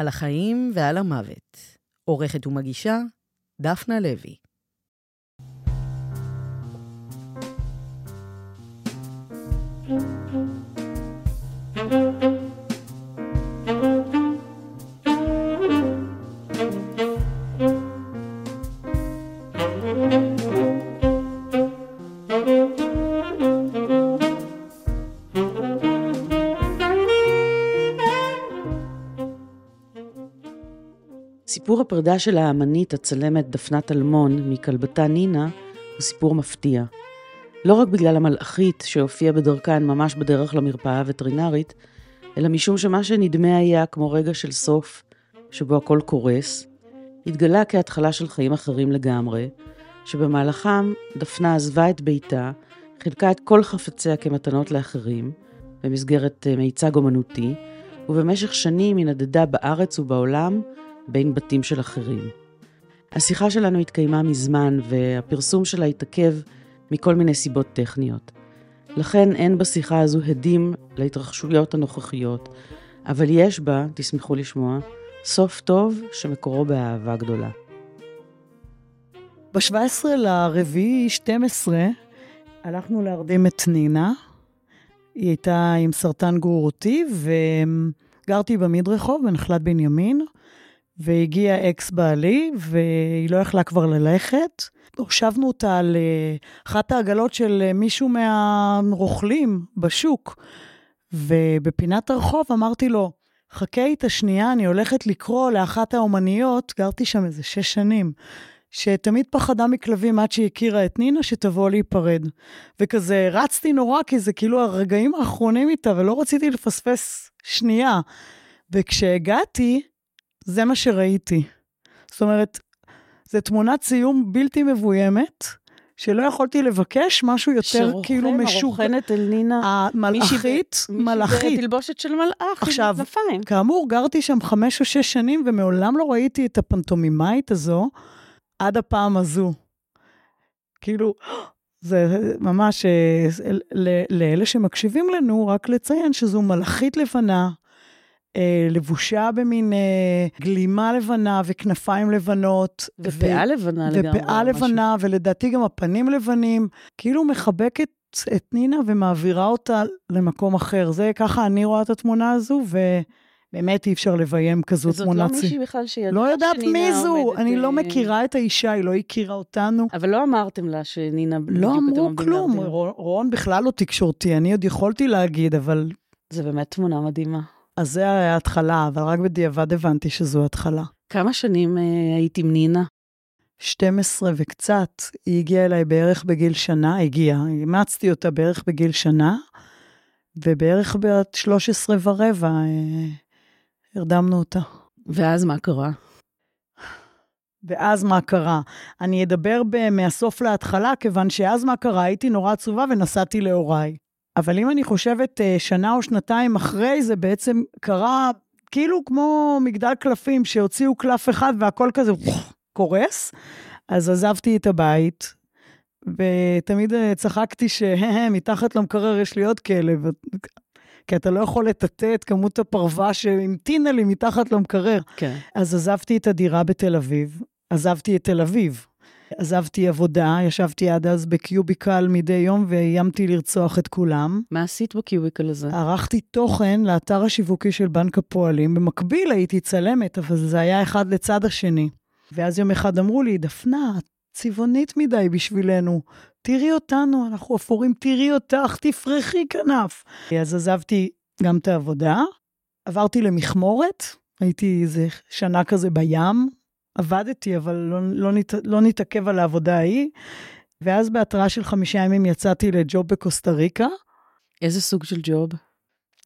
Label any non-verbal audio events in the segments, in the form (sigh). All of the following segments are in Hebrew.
על החיים ועל המוות. עורכת ומגישה, דפנה לוי. סיפור הפרידה של האמנית הצלמת דפנת אלמון מכלבתה נינה הוא סיפור מפתיע. לא רק בגלל המלאכית שהופיעה בדרכן ממש בדרך למרפאה הווטרינרית, אלא משום שמה שנדמה היה כמו רגע של סוף, שבו הכל קורס, התגלה כהתחלה של חיים אחרים לגמרי, שבמהלכם דפנה עזבה את ביתה, חילקה את כל חפציה כמתנות לאחרים, במסגרת אה, מיצג אומנותי, ובמשך שנים היא נדדה בארץ ובעולם בין בתים של אחרים. השיחה שלנו התקיימה מזמן, והפרסום שלה התעכב מכל מיני סיבות טכניות. לכן אין בשיחה הזו הדים להתרחשויות הנוכחיות, אבל יש בה, תשמחו לשמוע, סוף טוב שמקורו באהבה גדולה. ב-17 לרביעי 12 הלכנו להרדים את נינה. היא הייתה עם סרטן גרורותי, וגרתי במדרחוב, בנחלת בנימין. והגיע אקס בעלי, והיא לא יכלה כבר ללכת. הושבנו אותה על אה, אחת העגלות של אה, מישהו מהרוכלים בשוק, ובפינת הרחוב אמרתי לו, חכה איתה שנייה, אני הולכת לקרוא לאחת האומניות, גרתי שם איזה שש שנים, שתמיד פחדה מכלבים עד שהיא הכירה את נינה, שתבוא להיפרד. וכזה רצתי נורא, כי זה כאילו הרגעים האחרונים איתה, ולא רציתי לפספס שנייה. וכשהגעתי, זה מה שראיתי. זאת אומרת, זו תמונת סיום בלתי מבוימת, שלא יכולתי לבקש משהו יותר שרוכן, כאילו משוגע. שרוכנת אל נינה. המלאכית, מלאכית. מישהי בתלבושת של מלאך, עכשיו, כאמור, גרתי שם חמש או שש שנים, ומעולם לא ראיתי את הפנטומימאית הזו עד הפעם הזו. כאילו, זה ממש, אה, לאלה שמקשיבים לנו, רק לציין שזו מלאכית לבנה, אה, לבושה במין אה, גלימה לבנה וכנפיים לבנות. ופאה ו- לבנה לגמרי. ופאה לבנה, משהו. ולדעתי גם הפנים לבנים. כאילו מחבקת את נינה ומעבירה אותה למקום אחר. זה ככה אני רואה את התמונה הזו, ו... באמת אי אפשר לביים כזו תמונה. זאת לא מישהי בכלל שידעה לא יודעת מי זו, אני לא אה, מכירה את האישה, היא לא הכירה אותנו. אבל לא אמרתם לה שנינה... לא אמרו כלום, רון בכלל לא תקשורתי, אני עוד יכולתי להגיד, אבל... זה באמת תמונה מדהימה. אז זה היה ההתחלה, אבל רק בדיעבד הבנתי שזו התחלה. כמה שנים אה, היית עם נינה? 12 וקצת. היא הגיעה אליי בערך בגיל שנה, הגיעה, אימצתי אותה בערך בגיל שנה, ובערך בת 13 ורבע אה, הרדמנו אותה. ואז מה קרה? ואז מה קרה? אני אדבר ב- מהסוף להתחלה, כיוון שאז מה קרה? הייתי נורא עצובה ונסעתי להוריי. אבל אם אני חושבת אה, שנה או שנתיים אחרי, זה בעצם קרה כאילו כמו מגדל קלפים, שהוציאו קלף אחד והכל כזה קורס. אז עזבתי את הבית, ותמיד אה, צחקתי שמתחת למקרר יש לי עוד כלב, כי אתה לא יכול לטאטא את כמות הפרווה שהמתינה לי מתחת למקרר. כן. אז עזבתי את הדירה בתל אביב, עזבתי את תל אביב. עזבתי עבודה, ישבתי עד אז בקיוביקל מדי יום ואיימתי לרצוח את כולם. מה עשית בקיוביקל הזה? ערכתי תוכן לאתר השיווקי של בנק הפועלים. במקביל הייתי צלמת, אבל זה היה אחד לצד השני. ואז יום אחד אמרו לי, דפנה, את צבעונית מדי בשבילנו. תראי אותנו, אנחנו אפורים, תראי אותך, תפרחי כנף. אז עזבתי גם את העבודה, עברתי למכמורת, הייתי איזה שנה כזה בים, עבדתי, אבל לא, לא, נת, לא נתעכב על העבודה ההיא. ואז בהתראה של חמישה ימים יצאתי לג'וב בקוסטה ריקה. איזה סוג של ג'וב?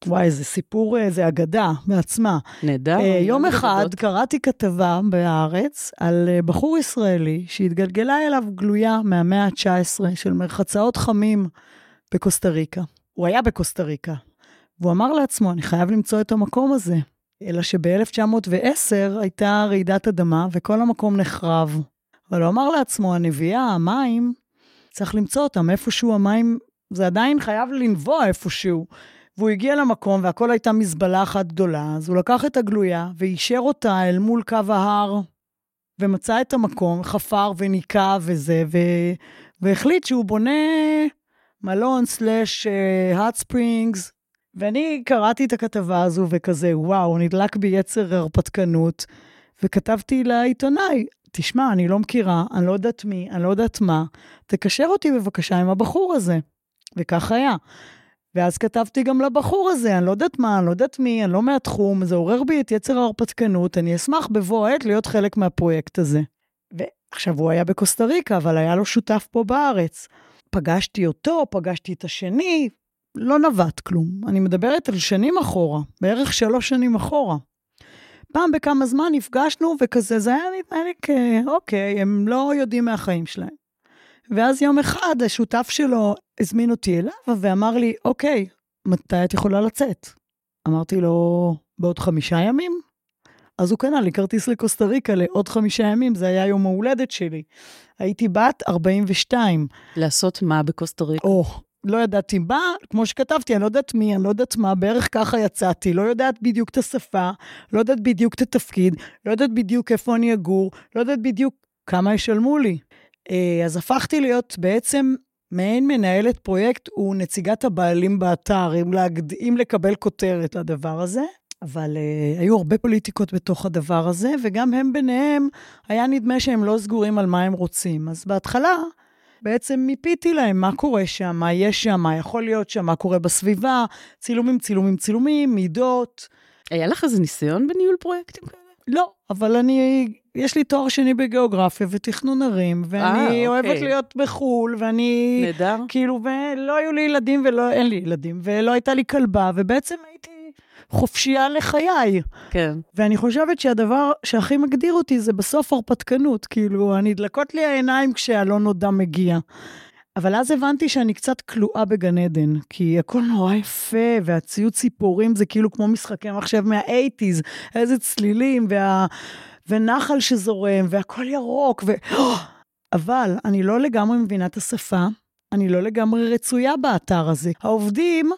וואי, זה סיפור, אה, זה אגדה בעצמה. נהדר. Uh, יום אחד גדות. קראתי כתבה בהארץ על uh, בחור ישראלי שהתגלגלה אליו גלויה מהמאה ה-19 של מרחצאות חמים בקוסטה ריקה. הוא היה בקוסטה ריקה, והוא אמר לעצמו, אני חייב למצוא את המקום הזה. אלא שב-1910 הייתה רעידת אדמה וכל המקום נחרב. אבל הוא אמר לעצמו, הנביאה, המים, צריך למצוא אותם איפשהו, המים, זה עדיין חייב לנבוע איפשהו. והוא הגיע למקום והכל הייתה מזבלה אחת גדולה, אז הוא לקח את הגלויה ואישר אותה אל מול קו ההר, ומצא את המקום, חפר וניקה וזה, ו... והחליט שהוא בונה מלון סלאש האט ספרינגס. ואני קראתי את הכתבה הזו וכזה, וואו, נדלק בי יצר הרפתקנות, וכתבתי לעיתונאי, תשמע, אני לא מכירה, אני לא יודעת מי, אני לא יודעת מה, תקשר אותי בבקשה עם הבחור הזה. וכך היה. ואז כתבתי גם לבחור הזה, אני לא יודעת מה, אני לא יודעת מי, אני לא מהתחום, זה עורר בי את יצר ההרפתקנות, אני אשמח בבוא העת להיות חלק מהפרויקט הזה. ועכשיו, הוא היה בקוסטה ריקה, אבל היה לו שותף פה בארץ. פגשתי אותו, פגשתי את השני, לא נווט כלום. אני מדברת על שנים אחורה, בערך שלוש שנים אחורה. פעם בכמה זמן נפגשנו וכזה, זה היה נדמה לי כאוקיי, הם לא יודעים מהחיים שלהם. ואז יום אחד השותף שלו הזמין אותי אליו ואמר לי, אוקיי, מתי את יכולה לצאת? אמרתי לו, בעוד חמישה ימים? אז הוא קנה לי כרטיס לקוסטה ריקה לעוד חמישה ימים, זה היה יום ההולדת שלי. הייתי בת 42. לעשות מה בקוסטה ריקה? או, לא ידעתי מה, כמו שכתבתי, אני לא יודעת מי, אני לא יודעת מה, בערך ככה יצאתי, לא יודעת בדיוק את השפה, לא יודעת בדיוק את התפקיד, לא יודעת בדיוק איפה אני אגור, לא יודעת בדיוק כמה ישלמו לי. אה, אז הפכתי להיות בעצם מעין מנהלת פרויקט ונציגת הבעלים באתר, אם, להגד... אם לקבל כותרת לדבר הזה. אבל uh, היו הרבה פוליטיקות בתוך הדבר הזה, וגם הם ביניהם, היה נדמה שהם לא סגורים על מה הם רוצים. אז בהתחלה, בעצם מיפיתי להם מה קורה שם, מה יש שם, מה יכול להיות שם, מה קורה בסביבה, צילומים, צילומים, צילומים, מידות. היה לך איזה ניסיון בניהול פרויקטים כאלה? לא, אבל אני, יש לי תואר שני בגיאוגרפיה ותכנון ערים, ואני 아, אוקיי. אוהבת להיות בחו"ל, ואני... נהדר. כאילו, ולא היו לי ילדים ולא, אין לי ילדים, ולא הייתה לי כלבה, ובעצם הייתי חופשייה לחיי. כן. ואני חושבת שהדבר שהכי מגדיר אותי זה בסוף הרפתקנות, כאילו, נדלקות לי העיניים כשהלא נודע מגיע. אבל אז הבנתי שאני קצת כלואה בגן עדן, כי הכל נורא יפה, והציוד ציפורים זה כאילו כמו משחקי מחשב מה-80's, איזה צלילים, וה... ונחל שזורם, והכל ירוק, ו... אבל אני לא לגמרי מבינה את השפה, אני לא לגמרי רצויה באתר הזה. העובדים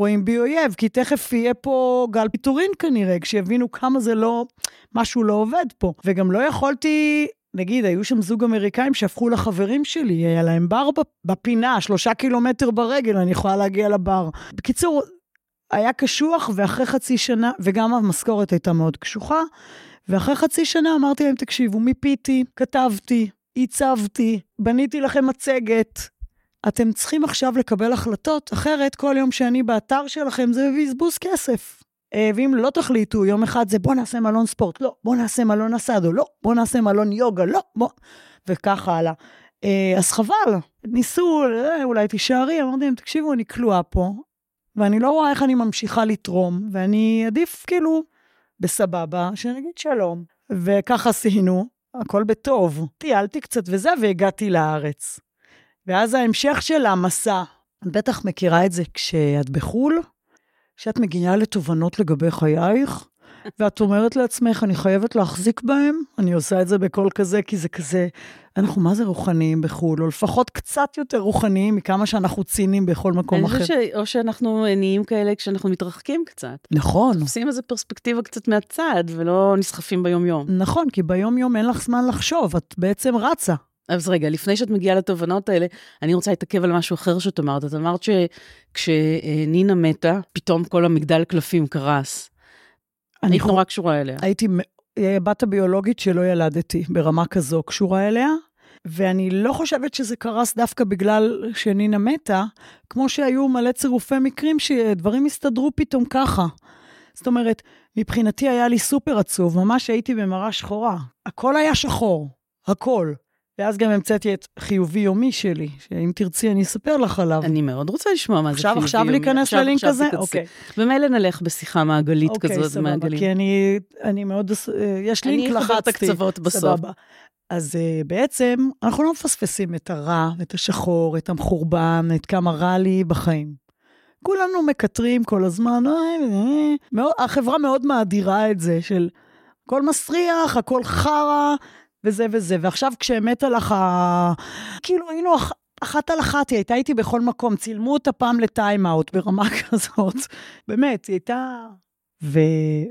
רואים בי אויב, כי תכף יהיה פה גל פיטורין כנראה, כשיבינו כמה זה לא, משהו לא עובד פה. וגם לא יכולתי נגיד, היו שם זוג אמריקאים שהפכו לחברים שלי, היה להם בר בפינה, שלושה קילומטר ברגל, אני יכולה להגיע לבר. בקיצור, היה קשוח, ואחרי חצי שנה, וגם המשכורת הייתה מאוד קשוחה, ואחרי חצי שנה אמרתי להם, תקשיבו, מיפיתי, כתבתי, עיצבתי, בניתי לכם מצגת, אתם צריכים עכשיו לקבל החלטות, אחרת כל יום שאני באתר שלכם זה בזבוז כסף. אה, ואם לא תחליטו, יום אחד זה בוא נעשה מלון ספורט, לא, בוא נעשה מלון אסדו, לא, בוא נעשה מלון יוגה, לא, בוא... וככה הלאה. אה, אז חבל, ניסו, אה, אולי תישארי, אמרתי להם, תקשיבו, אני כלואה פה, ואני לא רואה איך אני ממשיכה לתרום, ואני עדיף כאילו בסבבה, שנגיד שלום. וכך עשינו, הכל בטוב. טיילתי קצת וזה, והגעתי לארץ. ואז ההמשך של המסע, את בטח מכירה את זה כשאת בחו"ל, שאת מגיעה לתובנות לגבי חייך, ואת אומרת לעצמך, אני חייבת להחזיק בהם, אני עושה את זה בקול כזה, כי זה כזה, אנחנו מה זה רוחניים בחו"ל, או לפחות קצת יותר רוחניים מכמה שאנחנו ציניים בכל מקום אחר. ש... או שאנחנו נהיים כאלה כשאנחנו מתרחקים קצת. נכון. תופסים איזו פרספקטיבה קצת מהצד, ולא נסחפים ביום-יום. נכון, כי ביום-יום אין לך זמן לחשוב, את בעצם רצה. אז רגע, לפני שאת מגיעה לתובנות האלה, אני רוצה להתעכב על משהו אחר שאת אמרת. את אמרת שכשנינה מתה, פתאום כל המגדל קלפים קרס. היית נורא קשורה אליה. הייתי בת הביולוגית שלא ילדתי, ברמה כזו קשורה אליה, ואני לא חושבת שזה קרס דווקא בגלל שנינה מתה, כמו שהיו מלא צירופי מקרים שדברים הסתדרו פתאום ככה. זאת אומרת, מבחינתי היה לי סופר עצוב, ממש הייתי במראה שחורה. הכל היה שחור, הכל. ואז גם המצאתי את חיובי יומי שלי, שאם תרצי אני אספר לך עליו. אני מאוד רוצה לשמוע מה זה חיובי יומי. עכשיו להיכנס ללינק הזה? אוקיי. ומילא נלך בשיחה מעגלית אוקיי, כזאת, סבבה, מעגלים. כי אני, אני מאוד, אה, יש לינק, לחצתי. אני אחבר את הקצוות בסוף. סבבה. אז uh, בעצם, אנחנו לא מפספסים את הרע, את השחור, את המחורבן, את כמה רע לי בחיים. כולנו מקטרים כל הזמן, אה, אה, מאוד, החברה מאוד מאדירה את זה, של הכל מסריח, הכל חרא, וזה וזה, ועכשיו כשמתה לך, כאילו היינו אחת על אחת, היא הייתה איתי בכל מקום, צילמו אותה פעם לטיים-אאוט ברמה (laughs) כזאת. באמת, היא הייתה... ו...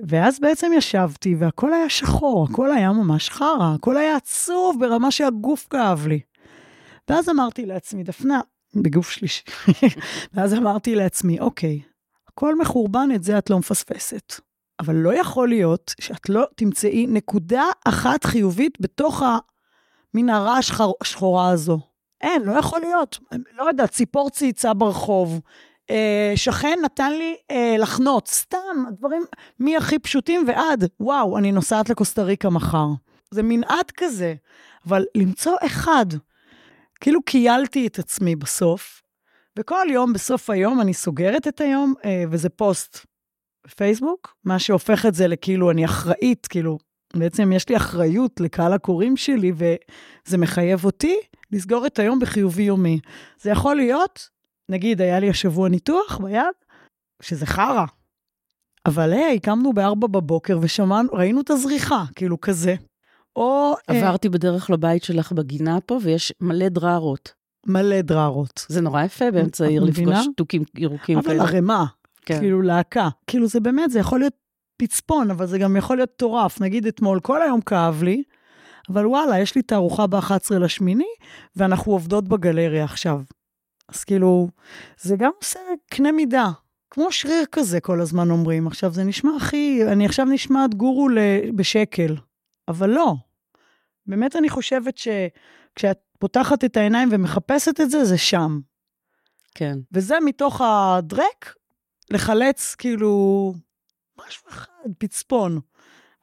ואז בעצם ישבתי, והכל היה שחור, הכל היה ממש חרא, הכל היה עצוב ברמה שהגוף כאב לי. ואז אמרתי לעצמי, דפנה, בגוף שלישי, (laughs) ואז אמרתי לעצמי, אוקיי, הכל מחורבן, את זה את לא מפספסת. אבל לא יכול להיות שאת לא תמצאי נקודה אחת חיובית בתוך המנהרה השחורה הזו. אין, לא יכול להיות. לא יודעת, ציפור צייצה ברחוב, אה, שכן נתן לי אה, לחנות, סתם, דברים מהכי פשוטים ועד, וואו, אני נוסעת לקוסטה ריקה מחר. זה מנעד כזה, אבל למצוא אחד, כאילו קיילתי את עצמי בסוף, וכל יום, בסוף היום, אני סוגרת את היום, אה, וזה פוסט בפייסבוק, מה שהופך את זה לכאילו אני אחראית, כאילו, בעצם יש לי אחריות לקהל הקוראים שלי, וזה מחייב אותי לסגור את היום בחיובי יומי. זה יכול להיות, נגיד, היה לי השבוע ניתוח ביד, שזה חרא. אבל היי, קמנו ב-4 בבוקר ושמענו, ראינו את הזריחה, כאילו כזה. או... אה, עברתי אה, בדרך לבית שלך בגינה פה, ויש מלא דררות. מלא דררות. זה נורא יפה באמצע העיר לפגוש תוכים ירוקים כאלה. אבל ערימה, כן. כאילו להקה. כאילו זה באמת, זה יכול להיות פצפון, אבל זה גם יכול להיות מטורף. נגיד אתמול, כל היום כאב לי, אבל וואלה, יש לי תערוכה ב-11 לשמיני, ואנחנו עובדות בגלריה עכשיו. אז כאילו, זה גם עושה קנה מידה. כמו שריר כזה כל הזמן אומרים. עכשיו, זה נשמע הכי, אני עכשיו נשמעת גורו בשקל, אבל לא. באמת אני חושבת שכשאת פותחת את העיניים ומחפשת את זה, זה שם. כן. וזה מתוך הדרק, לחלץ כאילו משהו אחד, פצפון.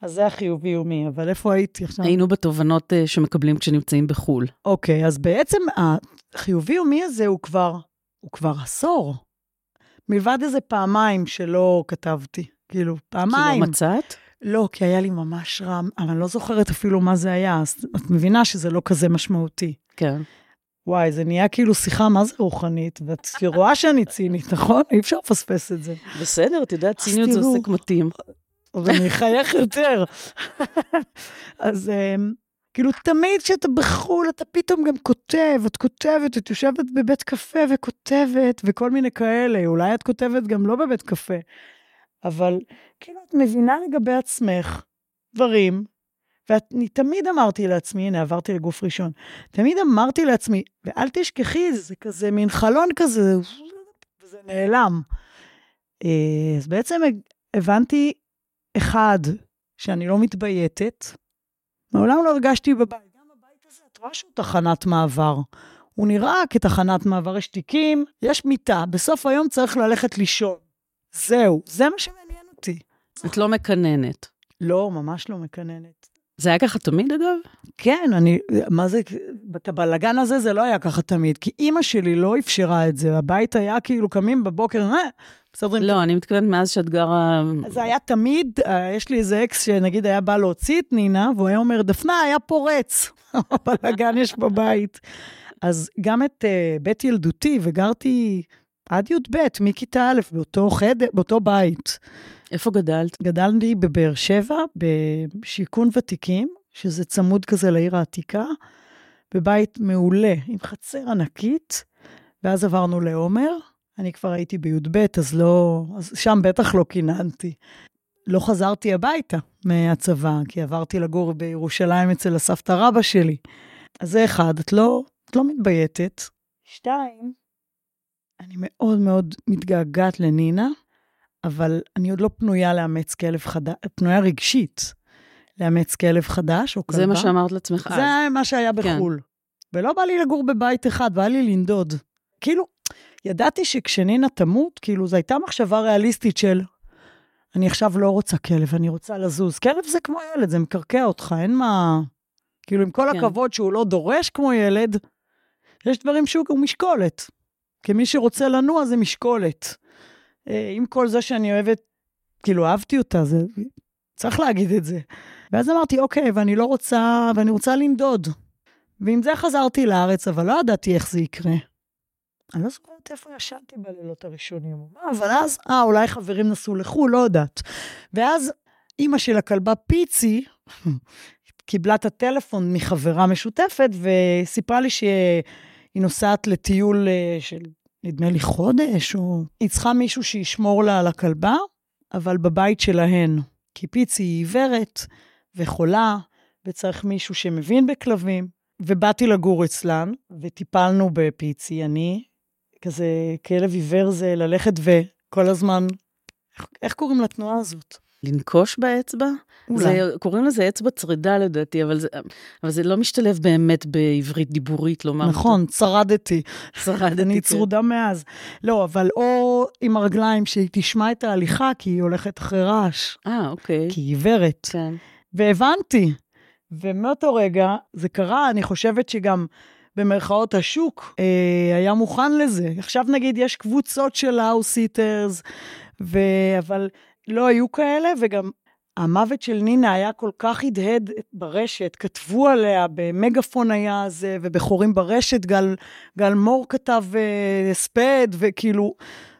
אז זה החיובי-יומי, אבל איפה הייתי עכשיו? היינו בתובנות uh, שמקבלים כשנמצאים בחו"ל. אוקיי, אז בעצם החיובי-יומי הזה הוא כבר, הוא כבר עשור. מלבד איזה פעמיים שלא כתבתי, כאילו, פעמיים. כי לא מצאת? לא, כי היה לי ממש רע, אבל אני לא זוכרת אפילו מה זה היה, אז את מבינה שזה לא כזה משמעותי. כן. וואי, זה נהיה כאילו שיחה, מה זה רוחנית? ואת רואה שאני צינית, נכון? אי אפשר לפספס את זה. בסדר, את יודעת, ציניות זה עוסק מתאים. אז אני אחייך יותר. אז אמ, כאילו, תמיד כשאתה בחו"ל, אתה פתאום גם כותב, את כותבת, את יושבת בבית קפה וכותבת, וכל מיני כאלה. אולי את כותבת גם לא בבית קפה, אבל כאילו, את מבינה לגבי עצמך דברים ואני תמיד אמרתי לעצמי, הנה, עברתי לגוף ראשון, תמיד אמרתי לעצמי, ואל תשכחי, זה כזה מין חלון כזה, וזה נעלם. אה, אז בעצם הבנתי, אחד, שאני לא מתבייתת, מעולם לא הרגשתי בבית. גם הבית הזה, את רואה שהוא תחנת מעבר. הוא נראה כתחנת מעבר, יש תיקים, יש מיטה, בסוף היום צריך ללכת לישון. זהו, זה מה שמעניין אותי. את לא מקננת. לא, ממש לא מקננת. זה היה ככה תמיד, אגב? כן, אני, מה זה, את הבלאגן הזה זה לא היה ככה תמיד, כי אימא שלי לא אפשרה את זה, הבית היה כאילו קמים בבוקר, אה, מסתדרים. לא, אני מתכוונת מאז שאת גרה... זה היה תמיד, אה, יש לי איזה אקס שנגיד היה בא להוציא את נינה, והוא היה אומר, דפנה, היה פורץ, (laughs) בלאגן יש בבית. אז גם את uh, בית ילדותי, וגרתי עד י"ב, מכיתה א', באותו חדר, באותו בית. איפה גדלת? גדלתי בבאר שבע, בשיכון ותיקים, שזה צמוד כזה לעיר העתיקה, בבית מעולה, עם חצר ענקית, ואז עברנו לעומר. אני כבר הייתי בי"ב, אז לא, אז שם בטח לא קיננתי. לא חזרתי הביתה מהצבא, כי עברתי לגור בירושלים אצל הסבתא רבא שלי. אז זה אחד, את לא, את לא מתבייתת. שתיים, אני מאוד מאוד מתגעגעת לנינה. אבל אני עוד לא פנויה לאמץ כלב חדש, פנויה רגשית לאמץ כלב חדש או כלבה. זה מה שאמרת לעצמך אז. זה מה שהיה כן. בחו"ל. כן. ולא בא לי לגור בבית אחד, בא לי לנדוד. כאילו, ידעתי שכשנינה תמות, כאילו, זו הייתה מחשבה ריאליסטית של, אני עכשיו לא רוצה כלב, אני רוצה לזוז. כלב זה כמו ילד, זה מקרקע אותך, אין מה... כאילו, עם כל כן. הכבוד שהוא לא דורש כמו ילד, יש דברים שהוא משקולת. כמי שרוצה לנוע זה משקולת. אה, עם כל זה שאני אוהבת, כאילו, אהבתי אותה, זה... צריך להגיד את זה. ואז אמרתי, אוקיי, ואני לא רוצה, ואני רוצה לנדוד. ועם זה חזרתי לארץ, אבל לא ידעתי איך זה יקרה. אני לא זוכרת איפה ישנתי בלילות הראשונים. אבל אז, אה, אולי חברים נסעו לחו"ל, לא יודעת. ואז אימא של הכלבה פיצי (laughs) קיבלה את הטלפון מחברה משותפת וסיפרה לי שהיא היא נוסעת לטיול אה, של נדמה לי חודש, או... היא צריכה מישהו שישמור לה על הכלבה, אבל בבית שלהן. כי פיצי היא עיוורת וחולה, וצריך מישהו שמבין בכלבים. ובאתי לגור אצלן, וטיפלנו בפיצי. אני, כזה כלב עיוור זה ללכת וכל הזמן, איך, איך קוראים לתנועה הזאת? לנקוש באצבע? אולי. זה, קוראים לזה אצבע צרידה לדעתי, אבל זה, אבל זה לא משתלב באמת בעברית דיבורית לומר. נכון, צרדתי. צרדתי. אני כן. צרודה מאז. לא, אבל או עם הרגליים, שהיא תשמע את ההליכה, כי היא הולכת אחרי רעש, אה, אוקיי. כי היא עיוורת. כן. והבנתי. ומאותו רגע זה קרה, אני חושבת שגם במרכאות השוק אה, היה מוכן לזה. עכשיו נגיד יש קבוצות של ה house sitters, ו... אבל לא היו כאלה, וגם המוות של נינה היה כל כך הדהד ברשת, כתבו עליה, במגפון היה זה, ובחורים ברשת, גל, גל מור כתב אה, הספד, וכאילו,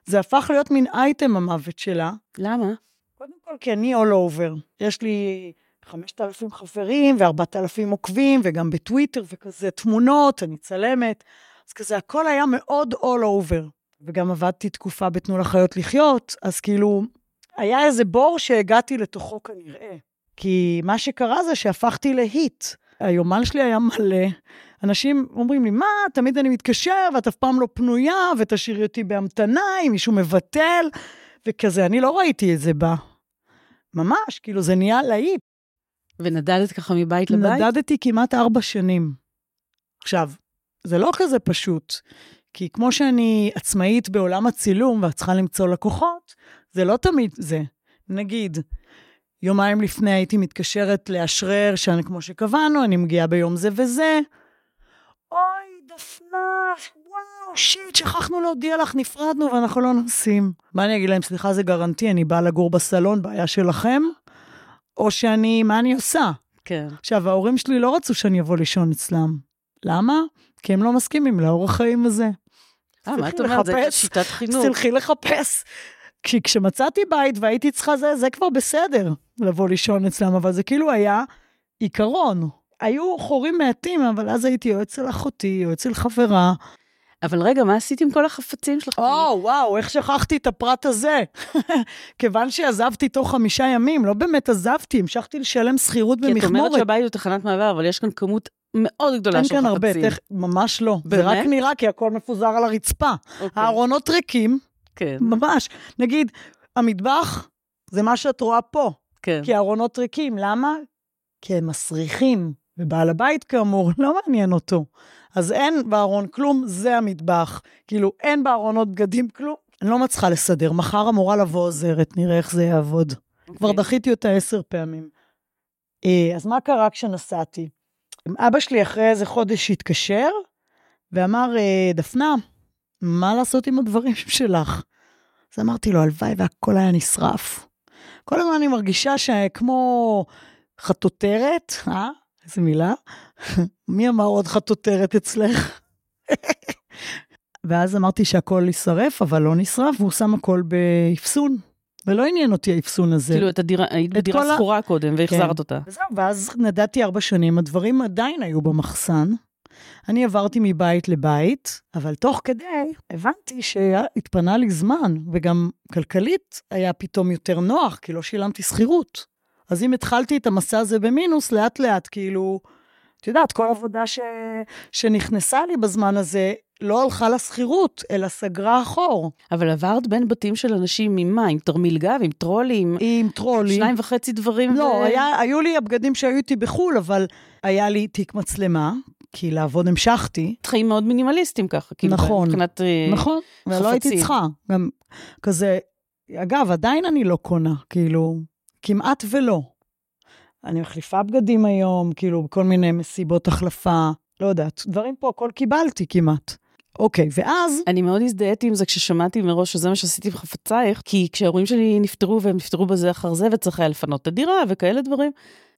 זה הפך להיות מין אייטם המוות שלה. למה? קודם כל, כי אני all over. יש לי 5,000 חברים ו-4,000 עוקבים, וגם בטוויטר וכזה תמונות, אני צלמת. אז כזה, הכל היה מאוד all over. וגם עבדתי תקופה בתנו לחיות לחיות, אז כאילו, היה איזה בור שהגעתי לתוכו כנראה. כי מה שקרה זה שהפכתי להיט. היומן שלי היה מלא. אנשים אומרים לי, מה, תמיד אני מתקשר, ואת אף פעם לא פנויה, ותשאירי אותי בהמתנה, אם מישהו מבטל, וכזה, אני לא ראיתי את זה בא. ממש, כאילו, זה נהיה להיט. ונדדת ככה מבית לבית? נדדתי כמעט ארבע שנים. עכשיו, זה לא כזה פשוט, כי כמו שאני עצמאית בעולם הצילום ואת צריכה למצוא לקוחות, זה לא תמיד זה. נגיד, יומיים לפני הייתי מתקשרת לאשרר, שאני כמו שקבענו, אני מגיעה ביום זה וזה. אוי, דפנה, וואו, שיט, שכחנו להודיע לך, נפרדנו ואנחנו לא נוסעים. מה אני אגיד להם, סליחה, זה גרנטי, אני באה לגור בסלון, בעיה שלכם? או שאני, מה אני עושה? כן. עכשיו, ההורים שלי לא רצו שאני אבוא לישון אצלם. למה? כי הם לא מסכימים לאורח חיים הזה. אה, מה את אומרת? זה. שיטת חינוך. תלכי לחפש. כי כשמצאתי בית והייתי צריכה זה, זה כבר בסדר, לבוא לישון אצלם, אבל זה כאילו היה עיקרון. היו חורים מעטים, אבל אז הייתי או אצל אחותי, או אצל חברה. אבל רגע, מה עשית עם כל החפצים שלך? או, וואו, איך שכחתי את הפרט הזה. (laughs) כיוון שעזבתי תוך חמישה ימים, לא באמת עזבתי, המשכתי לשלם שכירות כי את אומרת במכמורת. שהבית הוא תחנת מעבר, אבל יש כאן כמות מאוד גדולה אין של כאן הרבה, חפצים. תכף, ממש לא. זה באמת? רק נראה כי הכל מפוזר על הרצפה. אוקיי. הארונות ריקים, כן, ממש. נגיד, המטבח זה מה שאת רואה פה, כן. כי הארונות ריקים. למה? כי הם מסריחים, ובעל הבית כאמור, לא מעניין אותו. אז אין בארון כלום, זה המטבח. כאילו, אין בארונות בגדים כלום. אני לא מצליחה לסדר, מחר אמורה לבוא עוזרת, נראה איך זה יעבוד. כבר אוקיי. דחיתי אותה עשר פעמים. אה, אז מה קרה כשנסעתי? אבא שלי אחרי איזה חודש התקשר, ואמר, אה, דפנה, מה לעשות עם הדברים (laughs) שלך? אז אמרתי לו, הלוואי והכל היה נשרף. כל הזמן אני מרגישה שכמו חטוטרת, אה? איזה מילה? (laughs) מי אמר עוד חטוטרת אצלך? (laughs) ואז אמרתי שהכל יישרף, אבל לא נשרף, והוא שם הכל באפסון. ולא עניין אותי האפסון הזה. כאילו, את הדירה, היית בדירה כל ה- שכורה קודם, והחזרת אותה. וזהו, ואז נדדתי ארבע שנים, הדברים עדיין היו במחסן. אני עברתי מבית לבית, אבל תוך כדי הבנתי שהתפנה לי זמן, וגם כלכלית היה פתאום יותר נוח, כי לא שילמתי שכירות. אז אם התחלתי את המסע הזה במינוס, לאט לאט, כאילו, את יודעת, כל עבודה ש... שנכנסה לי בזמן הזה, לא הלכה לשכירות, אלא סגרה חור. אבל עברת בין בתים של אנשים עם מה? עם תרמיל גב, עם טרולים, עם טרולי. שניים וחצי דברים? לא, ו- היה, היו לי הבגדים שהיו איתי בחו"ל, אבל היה לי תיק מצלמה, כי לעבוד המשכתי. חיים מאוד מינימליסטיים ככה, כאילו, נכון, מבחינת... אה, נכון, ולא הייתי חפצים. צריכה. גם כזה, אגב, עדיין אני לא קונה, כאילו, כמעט ולא. אני מחליפה בגדים היום, כאילו, בכל מיני מסיבות החלפה, לא יודעת, דברים פה, הכל קיבלתי כמעט. אוקיי, ואז, אני מאוד הזדהיתי עם זה כששמעתי מראש שזה מה שעשיתי בחפצייך, כי כשההורים שלי נפטרו והם נפטרו בזה אחר זה וצריך היה לפנות את הדירה וכאלה דברים,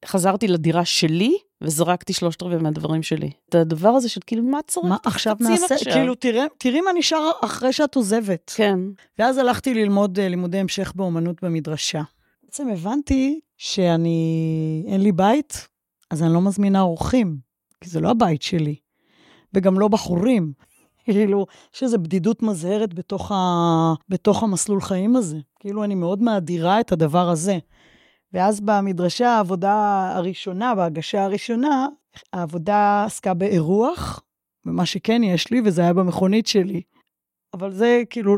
חזרתי לדירה שלי וזרקתי שלושת רבעי מהדברים שלי. את הדבר הזה של כאילו, מה צריך? מה עכשיו נעשה? עכשיו? כאילו, תראה, תראי מה נשאר אחרי שאת עוזבת. כן. ואז הלכתי ללמוד אה, לימודי המשך באומנות במדרשה. בעצם הבנתי שאני, אין לי בית, אז אני לא מזמינה אורחים, כי זה לא הבית שלי, וגם לא בחורים. כאילו, יש איזו בדידות מזהרת בתוך, ה... בתוך המסלול חיים הזה. כאילו, אני מאוד מאדירה את הדבר הזה. ואז במדרשה, העבודה הראשונה, בהגשה הראשונה, העבודה עסקה באירוח, ומה שכן יש לי, וזה היה במכונית שלי. אבל זה כאילו,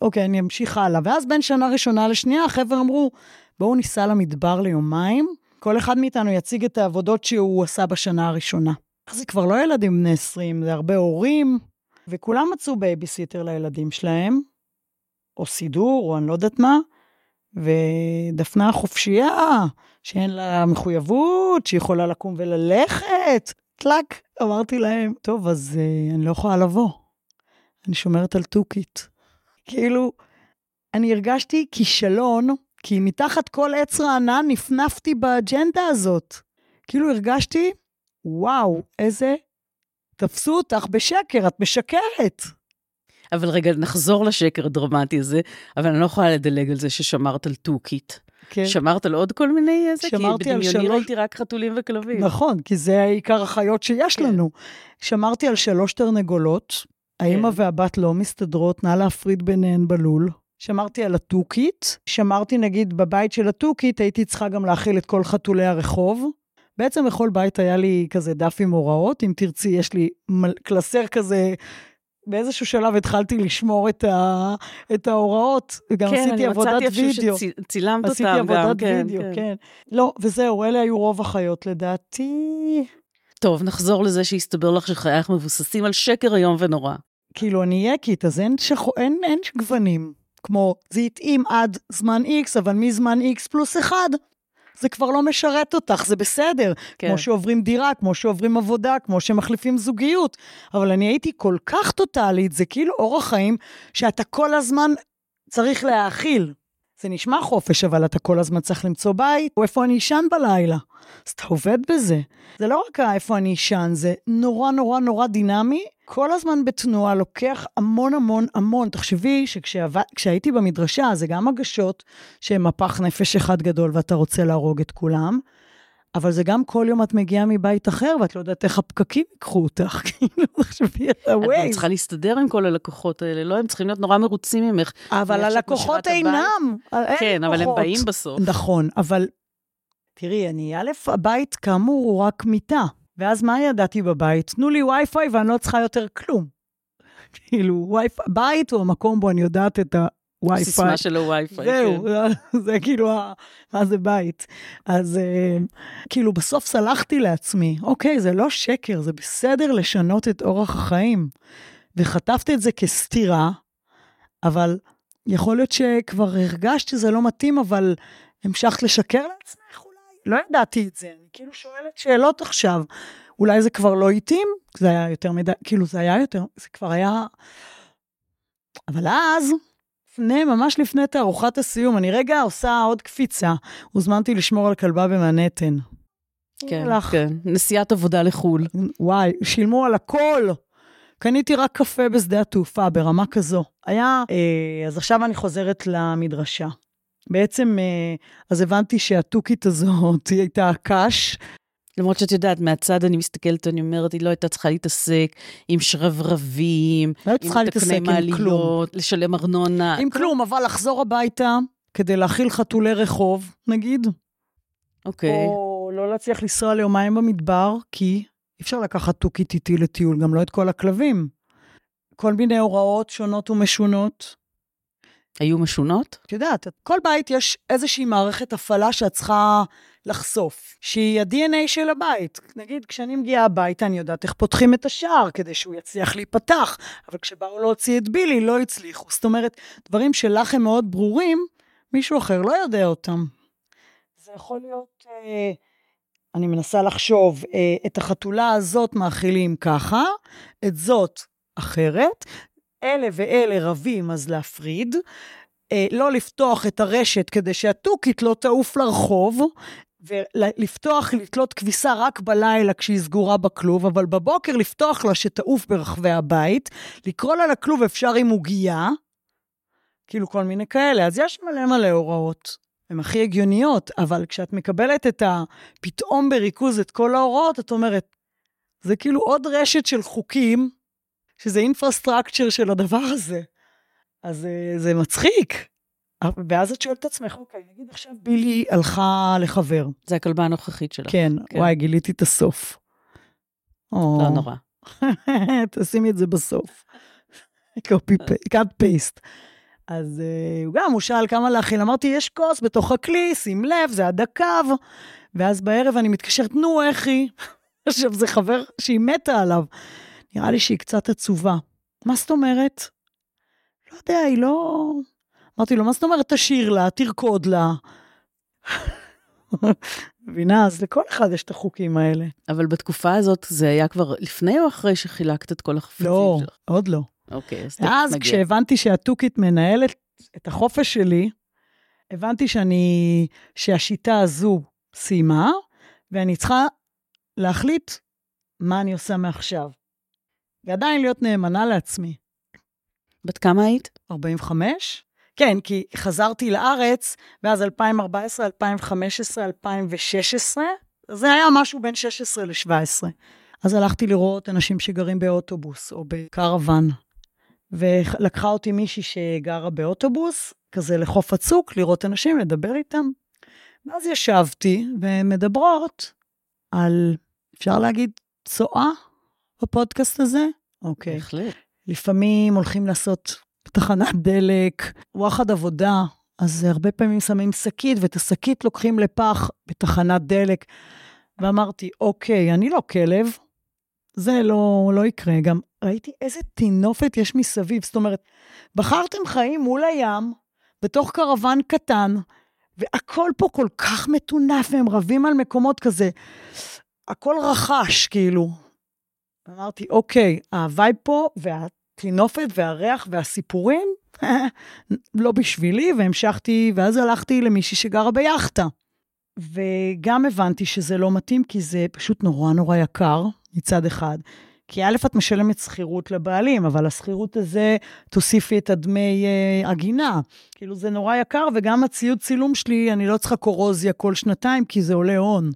אוקיי, אני אמשיך הלאה. ואז בין שנה ראשונה לשנייה, החבר'ה אמרו, בואו ניסע למדבר ליומיים, כל אחד מאיתנו יציג את העבודות שהוא עשה בשנה הראשונה. זה כבר לא ילדים בני 20, זה הרבה הורים, וכולם מצאו בייביסיטר לילדים שלהם, או סידור, או אני לא יודעת מה, ודפנה חופשייה, שאין לה מחויבות, שיכולה לקום וללכת. טלאק, אמרתי להם, טוב, אז uh, אני לא יכולה לבוא. אני שומרת על תוכית. כאילו, אני הרגשתי כישלון, כי מתחת כל עץ רענן נפנפתי באג'נדה הזאת. כאילו הרגשתי, וואו, איזה... תפסו אותך בשקר, את משקרת. אבל רגע, נחזור לשקר הדרמטי הזה, אבל אני לא יכולה לדלג על זה ששמרת על תוכית. כן. שמרת על עוד כל מיני איזה? שלוש... כי בדמיוני ראיתי רק חתולים וכלבים. נכון, כי זה עיקר החיות שיש כן. לנו. שמרתי על שלוש תרנגולות, כן. והבת לא מסתדרות, נא להפריד ביניהן בלול. שמרתי על התוכית, שמרתי נגיד בבית של התוכית, הייתי צריכה גם להאכיל את כל חתולי הרחוב. בעצם בכל בית היה לי כזה דף עם הוראות, אם תרצי, יש לי מל... קלסר כזה באיזשהו שלב התחלתי לשמור את, ה, את ההוראות, וגם כן, עשיתי עבודת וידאו. כן, אני מצאתי איפה שצילמת אותם גם, עשיתי עבודת כן, וידאו, כן. כן. לא, וזהו, אלה היו רוב החיות לדעתי. טוב, נחזור לזה שהסתבר לך שחייך מבוססים על שקר איום ונורא. כאילו, אני יקית, אז אין, שחו, אין, אין גוונים. כמו, זה התאים עד זמן X, אבל מזמן X פלוס 1, זה כבר לא משרת אותך, זה בסדר. כן. כמו שעוברים דירה, כמו שעוברים עבודה, כמו שמחליפים זוגיות. אבל אני הייתי כל כך טוטאלית, זה כאילו אורח חיים שאתה כל הזמן צריך להאכיל. זה נשמע חופש, אבל אתה כל הזמן צריך למצוא בית, או איפה אני אשן בלילה. אז אתה עובד בזה. זה לא רק איפה אני אשן, זה נורא נורא נורא דינמי, כל הזמן בתנועה, לוקח המון המון המון. תחשבי שכשהייתי במדרשה, זה גם הגשות שהן מפח נפש אחד גדול ואתה רוצה להרוג את כולם, אבל זה גם כל יום את מגיעה מבית אחר ואת לא יודעת איך הפקקים ייקחו אותך, (laughs) כאילו, תחשבי את ה-Waze. את צריכה להסתדר עם כל הלקוחות האלה, לא? הם צריכים להיות נורא מרוצים ממך. אבל הלקוחות אינם. כן, אבל הם באים בסוף. נכון, אבל תראי, אני, א', הבית כאמור הוא רק מיטה. ואז מה ידעתי בבית? תנו לי וי-פיי ואני לא צריכה יותר כלום. כאילו, וי-פיי, בית הוא המקום בו אני יודעת את הווי-פיי. סיסמה של הווי-פיי, זהו, כן. (laughs) זה כאילו, מה זה בית. אז אה, כאילו, בסוף סלחתי לעצמי, אוקיי, זה לא שקר, זה בסדר לשנות את אורח החיים. וחטפתי את זה כסתירה, אבל יכול להיות שכבר הרגשת שזה לא מתאים, אבל המשכת לשקר לעצמך אולי? לא ידעתי את זה, כאילו שואלת שאלות עכשיו. אולי זה כבר לא התאים? זה היה יותר מדי, כאילו זה היה יותר, זה כבר היה... אבל אז, לפני, ממש לפני תערוכת הסיום, אני רגע עושה עוד קפיצה. הוזמנתי לשמור על כלבה במנהטן. כן, לך. כן, נסיעת עבודה לחו"ל. וואי, שילמו על הכל. קניתי רק קפה בשדה התעופה, ברמה כזו. היה, אה, אז עכשיו אני חוזרת למדרשה. בעצם, אה, אז הבנתי שהתוכית הזאת היא (laughs) הייתה הקש. למרות שאת יודעת, מהצד אני מסתכלת, אני אומרת, היא לא הייתה צריכה להתעסק עם שרברבים, לא עם תקני מעליות, לשלם ארנונה. עם כלום, אבל לחזור הביתה כדי להאכיל חתולי רחוב, נגיד. אוקיי. או לא להצליח לנסוע ליומיים במדבר, כי אי אפשר לקחת תוכית איתי לטיול, גם לא את כל הכלבים. כל מיני הוראות שונות ומשונות. היו משונות? את יודעת, כל בית יש איזושהי מערכת הפעלה שאת צריכה לחשוף, שהיא ה-DNA של הבית. נגיד, כשאני מגיעה הביתה, אני יודעת איך פותחים את השער כדי שהוא יצליח להיפתח, אבל כשבאו להוציא את בילי, לא הצליחו. זאת אומרת, דברים שלך הם מאוד ברורים, מישהו אחר לא יודע אותם. זה יכול להיות, אה, אני מנסה לחשוב, אה, את החתולה הזאת מאכילים ככה, את זאת אחרת, אלה ואלה רבים, אז להפריד. אה, לא לפתוח את הרשת כדי שהתוכית לא תעוף לרחוב, ולפתוח, לתלות כביסה רק בלילה כשהיא סגורה בכלוב, אבל בבוקר לפתוח לה שתעוף ברחבי הבית, לקרוא לה לכלוב אפשר עם עוגייה, כאילו כל מיני כאלה. אז יש מלא מלא הוראות. הן הכי הגיוניות, אבל כשאת מקבלת את ה... פתאום בריכוז את כל ההוראות, את אומרת, זה כאילו עוד רשת של חוקים שזה אינפרסטרקצ'ר של הדבר הזה. אז uh, זה מצחיק. ואז את שואלת את עצמך, אוקיי, נגיד עכשיו בילי הלכה לחבר. זה הכלבה הנוכחית שלך. כן, כן, וואי, גיליתי את הסוף. לא נורא. (laughs) תשימי את זה בסוף. cut paste. אז uh, הוא גם, הוא שאל כמה להכין, אמרתי, יש כוס בתוך הכלי, שים לב, זה עד הקו. ואז בערב אני מתקשרת, נו, איך היא? (laughs) עכשיו, זה חבר שהיא מתה עליו. נראה לי שהיא קצת עצובה. מה זאת אומרת? לא יודע, היא לא... אמרתי לו, מה זאת אומרת תשאיר לה, תרקוד לה? (laughs) מבינה? אז לכל אחד יש את החוקים האלה. אבל בתקופה הזאת זה היה כבר לפני או אחרי שחילקת את כל החפצים לא, שלך? לא, עוד לא. אוקיי, אז תכף אז כשהבנתי שהתוכית מנהלת את החופש שלי, הבנתי שאני, שהשיטה הזו סיימה, ואני צריכה להחליט מה אני עושה מעכשיו. ועדיין להיות נאמנה לעצמי. בת כמה היית? 45. כן, כי חזרתי לארץ, ואז 2014, 2015, 2016, זה היה משהו בין 16 ל-17. אז הלכתי לראות אנשים שגרים באוטובוס או בקרוון, ולקחה אותי מישהי שגרה באוטובוס, כזה לחוף הצוק, לראות אנשים, לדבר איתם. ואז ישבתי, ומדברות על, אפשר להגיד, צואה בפודקאסט הזה? אוקיי. בהחלט. לפעמים הולכים לעשות תחנת דלק, וואחד עבודה, אז הרבה פעמים שמים שקית, ואת השקית לוקחים לפח בתחנת דלק. ואמרתי, אוקיי, אני לא כלב, זה לא, לא יקרה. גם ראיתי איזה טינופת יש מסביב. זאת אומרת, בחרתם חיים מול הים, בתוך קרוון קטן, והכל פה כל כך מטונף, והם רבים על מקומות כזה. הכל רכש, כאילו. אמרתי, אוקיי, ה vibe פה, והטינופת והריח והסיפורים, (laughs) לא בשבילי, והמשכתי, ואז הלכתי למישהי שגרה ביאכטה. וגם הבנתי שזה לא מתאים, כי זה פשוט נורא נורא יקר, מצד אחד. כי א', את משלמת שכירות לבעלים, אבל השכירות הזה, תוסיפי את הדמי אה, העגינה. כאילו, זה נורא יקר, וגם הציוד צילום שלי, אני לא צריכה קורוזיה כל שנתיים, כי זה עולה הון.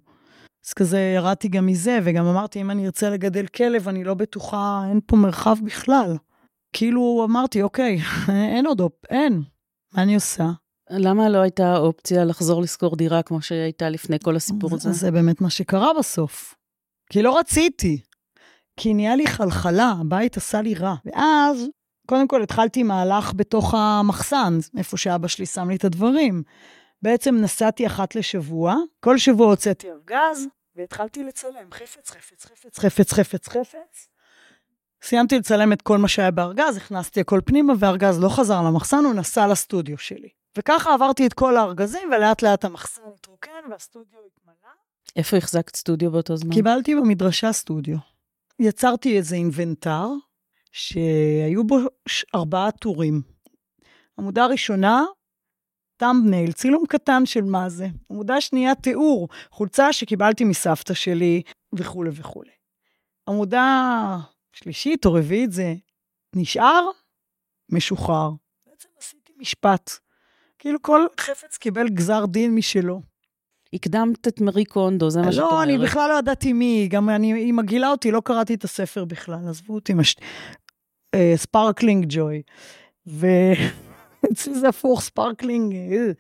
אז כזה ירדתי גם מזה, וגם אמרתי, אם אני ארצה לגדל כלב, אני לא בטוחה, אין פה מרחב בכלל. כאילו, אמרתי, אוקיי, (laughs) אין עוד אופ... אין. מה אני עושה? למה לא הייתה אופציה לחזור לשכור דירה כמו שהייתה לפני כל הסיפור הזה? זה באמת מה שקרה בסוף. כי לא רציתי. כי נהיה לי חלחלה, הבית עשה לי רע. ואז, קודם כל התחלתי מהלך בתוך המחסן, איפה שאבא שלי שם לי את הדברים. בעצם נסעתי אחת לשבוע, כל שבוע הוצאתי ארגז, והתחלתי לצלם חפץ, חפץ, חפץ, חפץ, חפץ, חפץ. סיימתי לצלם את כל מה שהיה בארגז, הכנסתי הכל פנימה, והארגז לא חזר למחסן, הוא נסע לסטודיו שלי. וככה עברתי את כל הארגזים, ולאט לאט המחסן התרוקן והסטודיו התמלא. איפה החזקת סטודיו באותו זמן? קיבלתי במדרשה סטודיו. יצרתי איזה אינבנטר, שהיו בו ארבעה טורים. עמודה ראשונה, טאמבנייל, צילום קטן של מה זה. עמודה שנייה, תיאור, חולצה שקיבלתי מסבתא שלי, וכולי וכולי. עמודה שלישית או רביעית זה נשאר, משוחרר. בעצם עשיתי משפט. כאילו כל חפץ קיבל גזר דין משלו. הקדמת את מרי קונדו, זה מה שאת אומרת. לא, אני בכלל לא ידעתי מי, גם אני, היא מגעילה אותי, לא קראתי את הספר בכלל, עזבו אותי. sparkling joy. ואצלי (laughs) זה הפוך, sparkling, אה.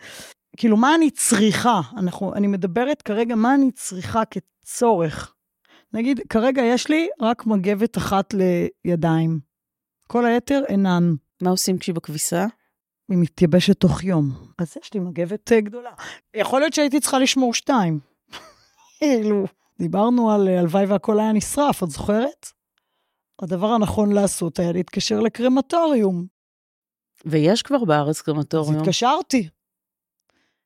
כאילו, מה אני צריכה? אנחנו, אני מדברת כרגע, מה אני צריכה כצורך. נגיד, כרגע יש לי רק מגבת אחת לידיים. כל היתר אינן. מה עושים כשהיא בכביסה? היא מתייבשת תוך יום. אז יש לי מגבת אה, גדולה. יכול להיות שהייתי צריכה לשמור שתיים. (laughs) כאילו, דיברנו על אה, הלוואי והכל היה נשרף, את זוכרת? הדבר הנכון לעשות היה להתקשר לקרמטוריום. ויש כבר בארץ קרמטוריום. אז התקשרתי.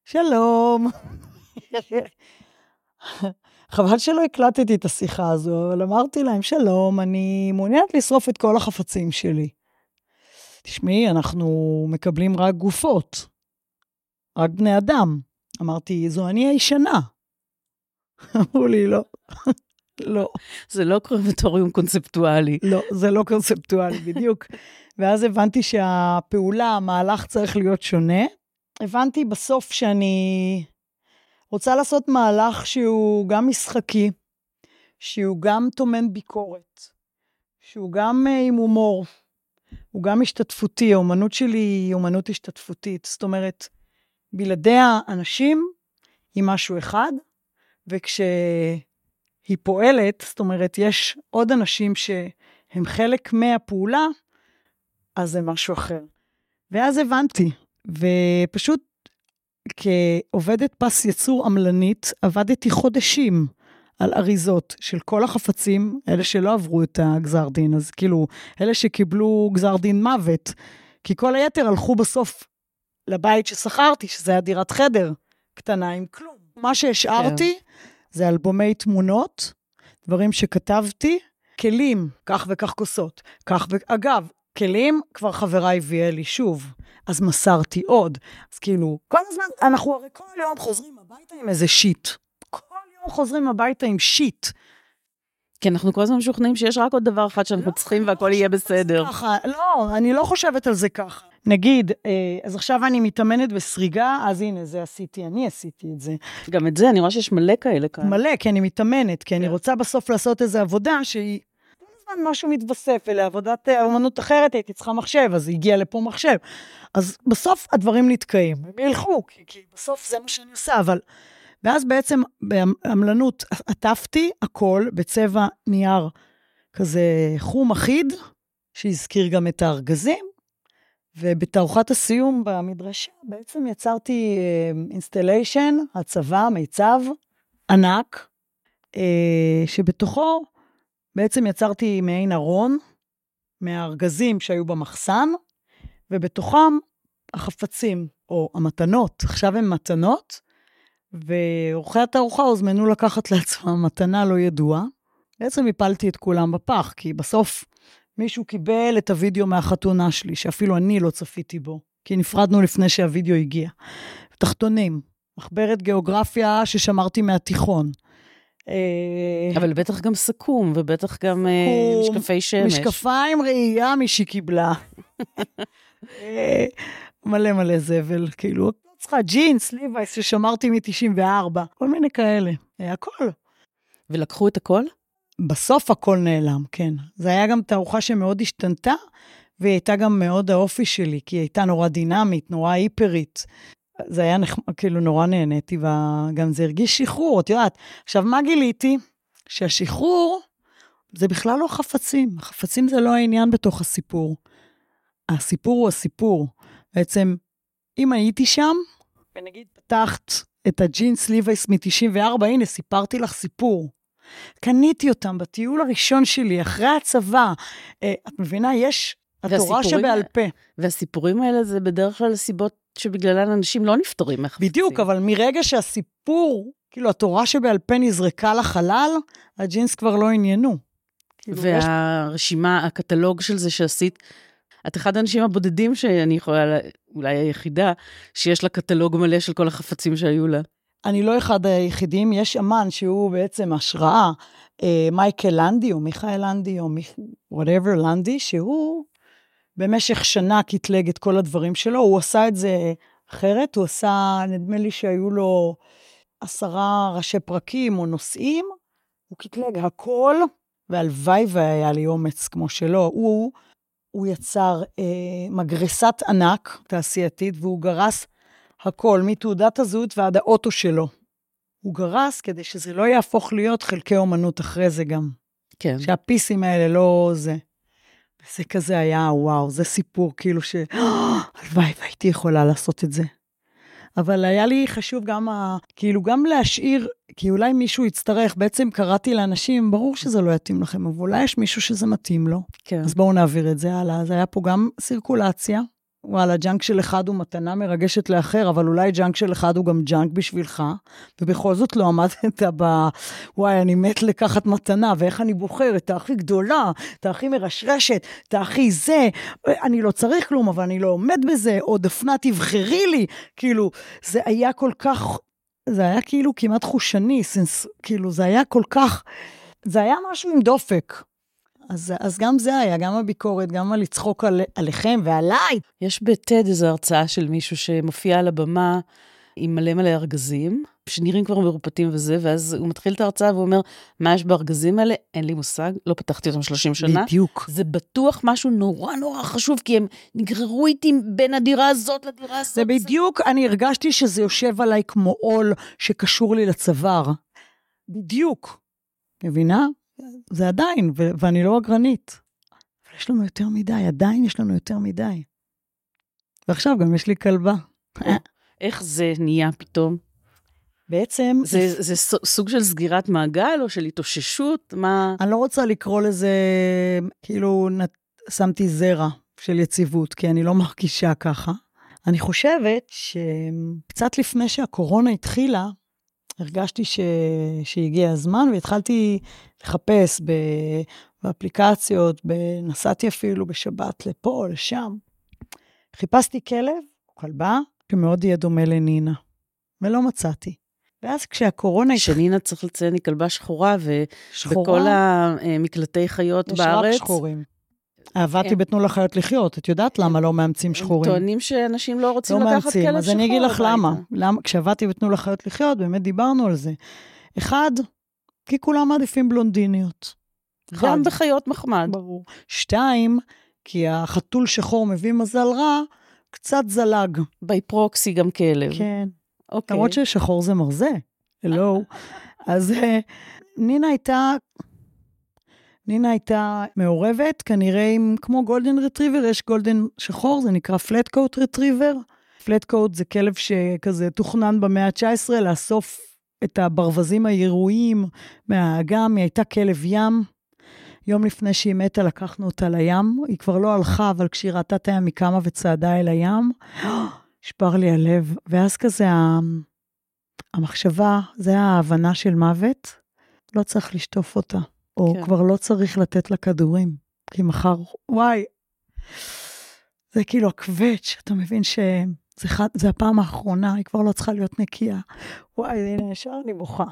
שלום. חבל שלא הקלטתי את השיחה הזו, אבל אמרתי להם, שלום, אני מעוניינת לשרוף את כל החפצים שלי. תשמעי, אנחנו מקבלים רק גופות, רק בני אדם. אמרתי, זו אני הישנה. אמרו לי, לא, לא. זה לא קרמטוריום קונספטואלי. לא, זה לא קונספטואלי, בדיוק. (laughs) ואז הבנתי שהפעולה, המהלך צריך להיות שונה. הבנתי בסוף שאני רוצה לעשות מהלך שהוא גם משחקי, שהוא גם טומן ביקורת, שהוא גם אה, עם הומור, הוא גם השתתפותי, האומנות שלי היא אומנות השתתפותית. זאת אומרת, בלעדי האנשים היא משהו אחד, וכשהיא פועלת, זאת אומרת, יש עוד אנשים שהם חלק מהפעולה, אז זה משהו אחר. ואז הבנתי, ופשוט כעובדת פס יצור עמלנית, עבדתי חודשים על אריזות של כל החפצים, אלה שלא עברו את הגזר דין, אז כאילו, אלה שקיבלו גזר דין מוות, כי כל היתר הלכו בסוף לבית ששכרתי, שזה היה דירת חדר קטנה עם כלום. מה שהשארתי כן. זה אלבומי תמונות, דברים שכתבתי, כלים, כך וכך כוסות, כך ו... אגב, כלים כבר חברה הביאה לי שוב, אז מסרתי עוד. אז כאילו, כל הזמן, אנחנו הרי כל יום חוזרים הביתה עם איזה שיט. כל יום חוזרים הביתה עם שיט. כי אנחנו כל הזמן משוכנעים שיש רק עוד דבר אחד שאנחנו לא, צריכים לא והכל יהיה בסדר. ככה, לא, אני לא חושבת על זה ככה. נגיד, אה, אז עכשיו אני מתאמנת בסריגה, אז הנה, זה עשיתי, אני עשיתי את זה. גם את זה, אני רואה שיש מלא כאלה כאן. מלא, כי אני מתאמנת, כי אני כן. רוצה בסוף לעשות איזו עבודה שהיא... הזמן משהו מתווסף, ולעבודת אה, אמנות אחרת הייתי צריכה מחשב, אז הגיע לפה מחשב. אז בסוף הדברים נתקעים, הם ילכו, כי, כי בסוף זה מה שאני עושה, אבל... ואז בעצם בעמלנות עטפתי הכל בצבע נייר כזה חום אחיד, שהזכיר גם את הארגזים, ובתערוכת הסיום במדרשה בעצם יצרתי installation, אה, הצבה, מיצב, ענק, אה, שבתוכו בעצם יצרתי מעין ארון מהארגזים שהיו במחסן, ובתוכם החפצים, או המתנות, עכשיו הם מתנות, ועורכי התערוכה הוזמנו לקחת לעצמם מתנה לא ידועה. בעצם הפלתי את כולם בפח, כי בסוף מישהו קיבל את הוידאו מהחתונה שלי, שאפילו אני לא צפיתי בו, כי נפרדנו לפני שהוידאו הגיע. תחתונים, מחברת גיאוגרפיה ששמרתי מהתיכון. אה, אבל בטח גם סכו"ם, ובטח גם אה, סכום, משקפי שמש. משקפיים ראייה מישהי קיבלה. (laughs) אה, מלא מלא זבל, כאילו, צריכה ג'ינס, ליווייס, ששמרתי מ-94, כל מיני כאלה, הכל. ולקחו את הכל? בסוף הכל נעלם, כן. זה היה גם תערוכה שמאוד השתנתה, והיא הייתה גם מאוד האופי שלי, כי היא הייתה נורא דינמית, נורא היפרית. זה היה נחמד, כאילו נורא נהניתי, וגם זה הרגיש שחרור, את יודעת. עכשיו, מה גיליתי? שהשחרור זה בכלל לא חפצים. החפצים זה לא העניין בתוך הסיפור. הסיפור הוא הסיפור. בעצם, אם הייתי שם, ונגיד פתחת את הג'ינס ליווייס מ-94, הנה, סיפרתי לך סיפור. קניתי אותם בטיול הראשון שלי, אחרי הצבא. אה, את מבינה, יש התורה שבעל פה. והסיפורים האלה זה בדרך כלל סיבות שבגללן אנשים לא נפטרים מחפצים. בדיוק, אבל מרגע שהסיפור, כאילו, התורה שבעל פה נזרקה לחלל, הג'ינס כבר לא עניינו. כאילו, והרשימה. הקטלוג של זה שעשית, את אחד האנשים הבודדים שאני יכולה, אולי היחידה, שיש לה קטלוג מלא של כל החפצים שהיו לה. אני לא אחד היחידים, יש אמן שהוא בעצם השראה, אה, מייקל לנדי, או מיכאל לנדי, או whatever לנדי, שהוא במשך שנה קטלג את כל הדברים שלו, הוא עשה את זה אחרת, הוא עשה, נדמה לי שהיו לו עשרה ראשי פרקים או נושאים, הוא קטלג הכל, והלוואי והיה לי אומץ כמו שלו. הוא, הוא יצר אה, מגרסת ענק תעשייתית, והוא גרס הכל, מתעודת הזהות ועד האוטו שלו. הוא גרס כדי שזה לא יהפוך להיות חלקי אומנות אחרי זה גם. כן. שה piece ים האלה לא זה. וזה כזה היה, וואו, זה סיפור כאילו ש... (gasps) הלוואי והייתי יכולה לעשות את זה. אבל היה לי חשוב גם, ה... כאילו, גם להשאיר, כי אולי מישהו יצטרך, בעצם קראתי לאנשים, ברור שזה לא יתאים לכם, אבל אולי יש מישהו שזה מתאים לו. כן. אז בואו נעביר את זה הלאה. אז היה פה גם סירקולציה, וואלה, junk של אחד הוא מתנה מרגשת לאחר, אבל אולי junk של אחד הוא גם ג'אנק בשבילך, ובכל זאת לא עמדת ב... וואי, אני מת לקחת מתנה, ואיך אני בוחר את הכי גדולה, את הכי מרשרשת, את הכי זה, אני לא צריך כלום, אבל אני לא עומד בזה, או דפנה תבחרי לי, כאילו, זה היה כל כך, זה היה כאילו כמעט חושני, סנס, כאילו, זה היה כל כך, זה היה משהו עם דופק. אז, אז גם זה היה, גם הביקורת, גם הלצחוק על, עליכם ועליי. יש בטד איזו הרצאה של מישהו שמופיע על הבמה עם מלא מלא ארגזים, שנראים כבר מרופטים וזה, ואז הוא מתחיל את ההרצאה והוא אומר, מה יש בארגזים האלה? אין לי מושג, לא פתחתי אותם 30 שנה. בדיוק. זה בטוח משהו נורא נורא חשוב, כי הם נגררו איתי בין הדירה הזאת לדירה הזאת. זה בדיוק, אני הרגשתי שזה יושב עליי כמו עול שקשור לי לצוואר. בדיוק. מבינה? זה עדיין, ו- ואני לא אגרנית. אבל יש לנו יותר מדי, עדיין יש לנו יותר מדי. ועכשיו גם יש לי כלבה. איך זה נהיה פתאום? בעצם, זה, זה סוג של סגירת מעגל או של התאוששות? מה... אני לא רוצה לקרוא לזה, כאילו, נת- שמתי זרע של יציבות, כי אני לא מרגישה ככה. אני חושבת שקצת לפני שהקורונה התחילה, הרגשתי ש... שהגיע הזמן, והתחלתי לחפש ב... באפליקציות, ב... נסעתי אפילו בשבת לפה, לשם. חיפשתי כלב, או כלבה, שמאוד יהיה דומה לנינה, ולא מצאתי. ואז כשהקורונה שנינה, צריך לציין, היא כלבה שחורה, ובכל המקלטי חיות יש בארץ, רק שחורים. עבדתי כן. בתנו לחיות לחיות, את יודעת למה לא מאמצים שחורים? טוענים שאנשים לא רוצים לא לקחת מאמצים, כלב אז שחור אני אגיד לך. למה. למה. כשעבדתי בתנו לחיות לחיות, באמת דיברנו על זה. אחד, כי כולם מעדיפים בלונדיניות. גם. בחיות מחמד. ברור. שתיים, כי החתול שחור מביא מזל רע, קצת זלג. by proxy גם כלב. כן. אוקיי. למרות ששחור זה מרזה. הלו. (laughs) אז אה, נינה הייתה... נינה הייתה מעורבת, כנראה עם, כמו גולדן רטריבר, יש גולדן שחור, זה נקרא flat coat retriever. flat coat זה כלב שכזה תוכנן במאה ה-19 לאסוף את הברווזים הירויים מהאגם, היא הייתה כלב ים. יום לפני שהיא מתה לקחנו אותה לים, היא כבר לא הלכה, אבל כשהיא ראתה את הים היא קמה וצעדה אל הים. נשבר לי הלב, ואז כזה המחשבה, זה ההבנה של מוות, לא צריך לשטוף אותה, או כן. כן. כבר לא צריך לתת לה כדורים, כי מחר, וואי, זה כאילו הקווץ', אתה מבין שזה זה הפעם האחרונה, היא כבר לא צריכה להיות נקייה. וואי, הנה, ישר אני בוכה.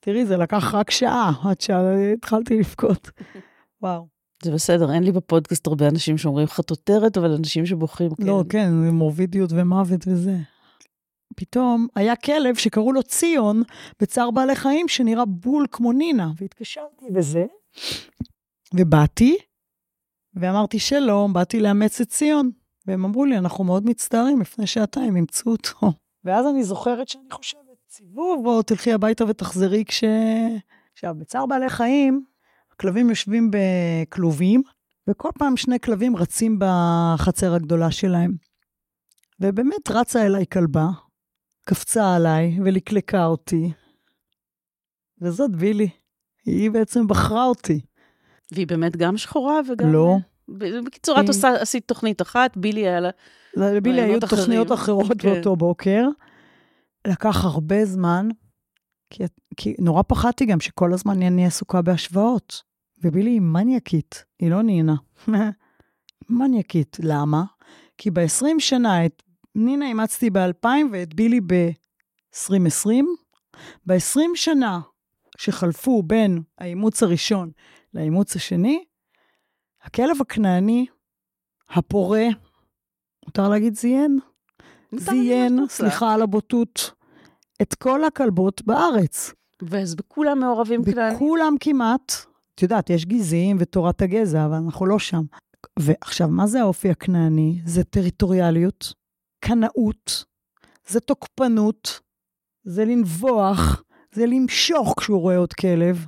תראי, זה לקח רק שעה עד שהתחלתי לבכות. (laughs) וואו. זה בסדר, אין לי בפודקאסט הרבה אנשים שאומרים חטוטרת, אבל אנשים שבוכים. לא, כן, זה מורבידיות ומוות וזה. פתאום היה כלב שקראו לו ציון בצער בעלי חיים, שנראה בול כמו נינה, והתקשרתי בזה, ובאתי, ואמרתי שלום, באתי לאמץ את ציון. והם אמרו לי, אנחנו מאוד מצטערים, לפני שעתיים אימצו אותו. ואז אני זוכרת שאני חושבת, סיבוב, או תלכי הביתה ותחזרי כש... עכשיו, בצער בעלי חיים, הכלבים יושבים בכלובים, וכל פעם שני כלבים רצים בחצר הגדולה שלהם. ובאמת רצה אליי כלבה, קפצה עליי ולקלקה אותי. וזאת בילי. היא בעצם בחרה אותי. והיא באמת גם שחורה וגם... לא. בקיצור, את עושה, עשית תוכנית אחת, בילי היה לה... לבילי היו רעיונות תוכניות אחרים. אחרות כן. באותו בוקר. לקח הרבה זמן, כי, כי נורא פחדתי גם שכל הזמן אני עסוקה בהשוואות. ובילי היא מניאקית, היא לא נינה. (laughs) מניאקית. למה? כי ב-20 שנה, את נינה אימצתי ב-2000 ואת בילי ב-2020. ב-20 שנה שחלפו בין האימוץ הראשון לאימוץ השני, הכלב הכנעני, הפורה, מותר להגיד זיין? זיין, רוצה. סליחה על הבוטות, את כל הכלבות בארץ. ואז בכולם מעורבים כנענים. בכולם כמעט. את יודעת, יש גזעים ותורת הגזע, אבל אנחנו לא שם. ועכשיו, מה זה האופי הכנעני? זה טריטוריאליות, קנאות, זה תוקפנות, זה לנבוח, זה למשוך כשהוא רואה עוד כלב.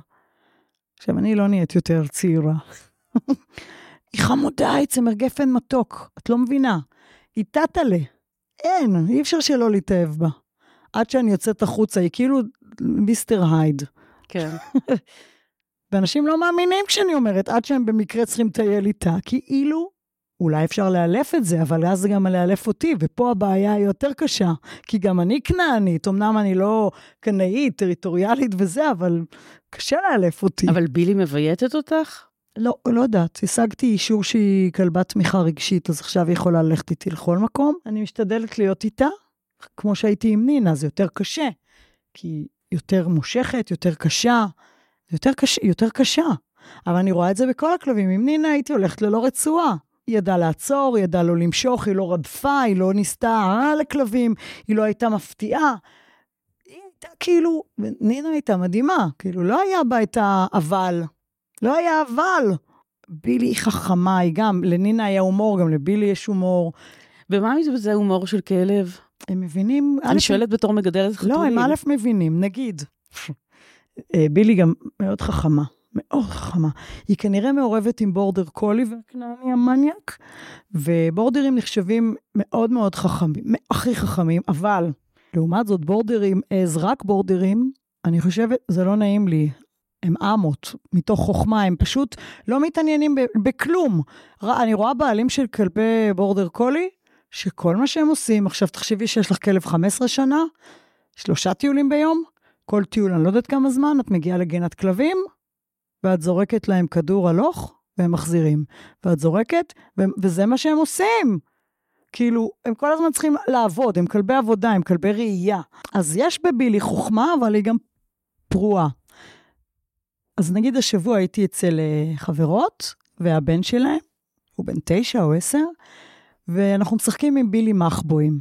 עכשיו, אני לא נהיית יותר צעירה. (laughs) היא חמודה, היא צמר גפן מתוק, את לא מבינה. היא טאטלה. אין, אי אפשר שלא להתאהב בה. עד שאני יוצאת החוצה, היא כאילו מיסטר הייד. כן. (laughs) ואנשים לא מאמינים כשאני אומרת, עד שהם במקרה צריכים לטייל איתה, כאילו, אולי אפשר לאלף את זה, אבל אז זה גם לאלף אותי, ופה הבעיה היא יותר קשה, כי גם אני כנענית, אמנם אני לא קנאית, טריטוריאלית וזה, אבל קשה לאלף אותי. אבל בילי מבייתת אותך? לא, לא יודעת, השגתי אישור שהיא כלבת תמיכה רגשית, אז עכשיו היא יכולה ללכת איתי לכל מקום. אני משתדלת להיות איתה, כמו שהייתי עם נינה, זה יותר קשה. כי היא יותר מושכת, יותר קשה, יותר, קש, יותר קשה. אבל אני רואה את זה בכל הכלבים. עם נינה הייתי הולכת ללא רצועה. היא ידעה לעצור, היא ידעה לא למשוך, היא לא רדפה, היא לא ניסתה הרעה לכלבים, היא לא הייתה מפתיעה. היא הייתה כאילו, נינה הייתה מדהימה, כאילו, לא היה בה את האבל. לא היה אבל. בילי היא חכמה, היא גם, לנינה היה הומור, גם לבילי יש הומור. ומה זה הומור של כלב? הם מבינים... אני שואלת בתור מגדלת חתולים. לא, הם א' מבינים, נגיד. אה, בילי גם מאוד חכמה, מאוד חכמה. היא כנראה מעורבת עם בורדר קולי והכנעני המניאק, ובורדרים נחשבים מאוד מאוד חכמים, הכי חכמים, אבל לעומת זאת בורדרים, אז רק בורדרים, אני חושבת, זה לא נעים לי. הם אמות, מתוך חוכמה, הם פשוט לא מתעניינים בכלום. אני רואה בעלים של כלבי בורדר קולי, שכל מה שהם עושים, עכשיו תחשבי שיש לך כלב 15 שנה, שלושה טיולים ביום, כל טיול, אני לא יודעת כמה זמן, את מגיעה לגינת כלבים, ואת זורקת להם כדור הלוך, והם מחזירים. ואת זורקת, ו- וזה מה שהם עושים. כאילו, הם כל הזמן צריכים לעבוד, הם כלבי עבודה, הם כלבי ראייה. אז יש בבילי חוכמה, אבל היא גם פרועה. אז נגיד השבוע הייתי אצל אה, חברות, והבן שלהם, הוא בן תשע או עשר, ואנחנו משחקים עם בילי מחבואים.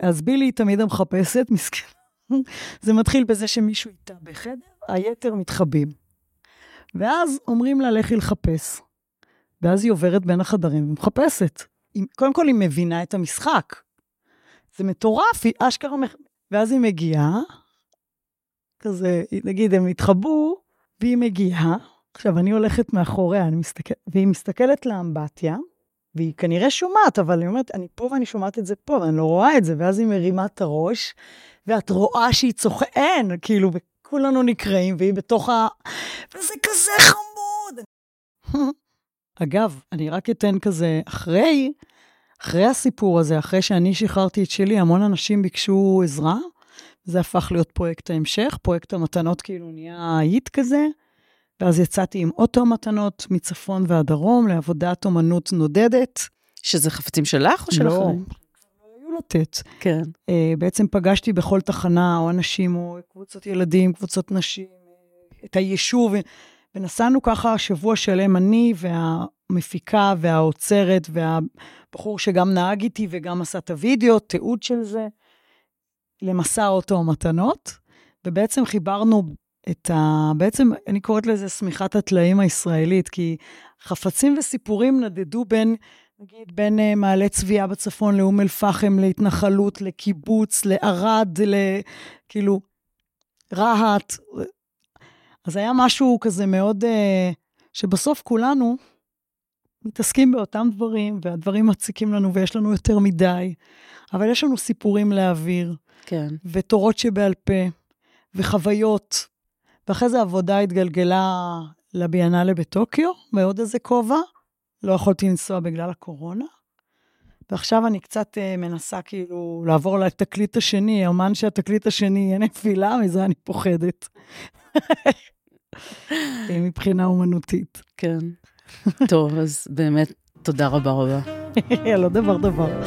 אז בילי תמיד המחפשת, (laughs) מסכן. זה מתחיל בזה שמישהו איתה בחדר, היתר מתחבאים. ואז אומרים לה, לכי לחפש. ואז היא עוברת בין החדרים ומחפשת. קודם כל, היא מבינה את המשחק. זה מטורף, היא אשכרה... ואז היא מגיעה, כזה, נגיד, הם התחבאו, והיא מגיעה. עכשיו, אני הולכת מאחוריה, אני מסתכלת, והיא מסתכלת לאמבטיה, והיא כנראה שומעת, אבל היא אומרת, אני פה ואני שומעת את זה פה, ואני לא רואה את זה, ואז היא מרימה את הראש, ואת רואה שהיא צוחקת, אין, כאילו, וכולנו נקראים, והיא בתוך ה... וזה כזה חמוד. אגב, אני רק אתן כזה, אחרי, אחרי הסיפור הזה, אחרי שאני שחררתי את שלי, המון אנשים ביקשו עזרה. זה הפך להיות פרויקט ההמשך, פרויקט המתנות כאילו נהיה היט כזה. ואז יצאתי עם אוטו מתנות מצפון ועד דרום לעבודת אומנות נודדת. שזה חפצים שלך או של לא, אחרים? לתת. כן. Uh, בעצם פגשתי בכל תחנה, או אנשים, או קבוצות ילדים, קבוצות נשים, את היישוב, ונסענו ככה שבוע שלם, אני והמפיקה והאוצרת והבחור שגם נהג איתי וגם עשה את הוידאו, תיעוד של זה, למסע אוטו המתנות, ובעצם חיברנו את ה... בעצם אני קוראת לזה שמיכת הטלאים הישראלית, כי חפצים וסיפורים נדדו בין, נגיד, בין uh, מעלה צביעה בצפון לאום אל-פחם, להתנחלות, לקיבוץ, לערד, לכאילו, רהט. אז היה משהו כזה מאוד, uh, שבסוף כולנו מתעסקים באותם דברים, והדברים מציקים לנו ויש לנו יותר מדי, אבל יש לנו סיפורים להעביר. כן. ותורות שבעל פה, וחוויות. ואחרי זה העבודה התגלגלה לביאנלה בטוקיו, בעוד איזה כובע. לא יכולתי לנסוע בגלל הקורונה. ועכשיו אני קצת uh, מנסה כאילו לעבור לתקליט השני, אומן שהתקליט השני יהיה נפילה, מזה אני פוחדת. (laughs) מבחינה אומנותית. כן. טוב, אז באמת, תודה רבה רבה. (laughs) לא דבר דבר.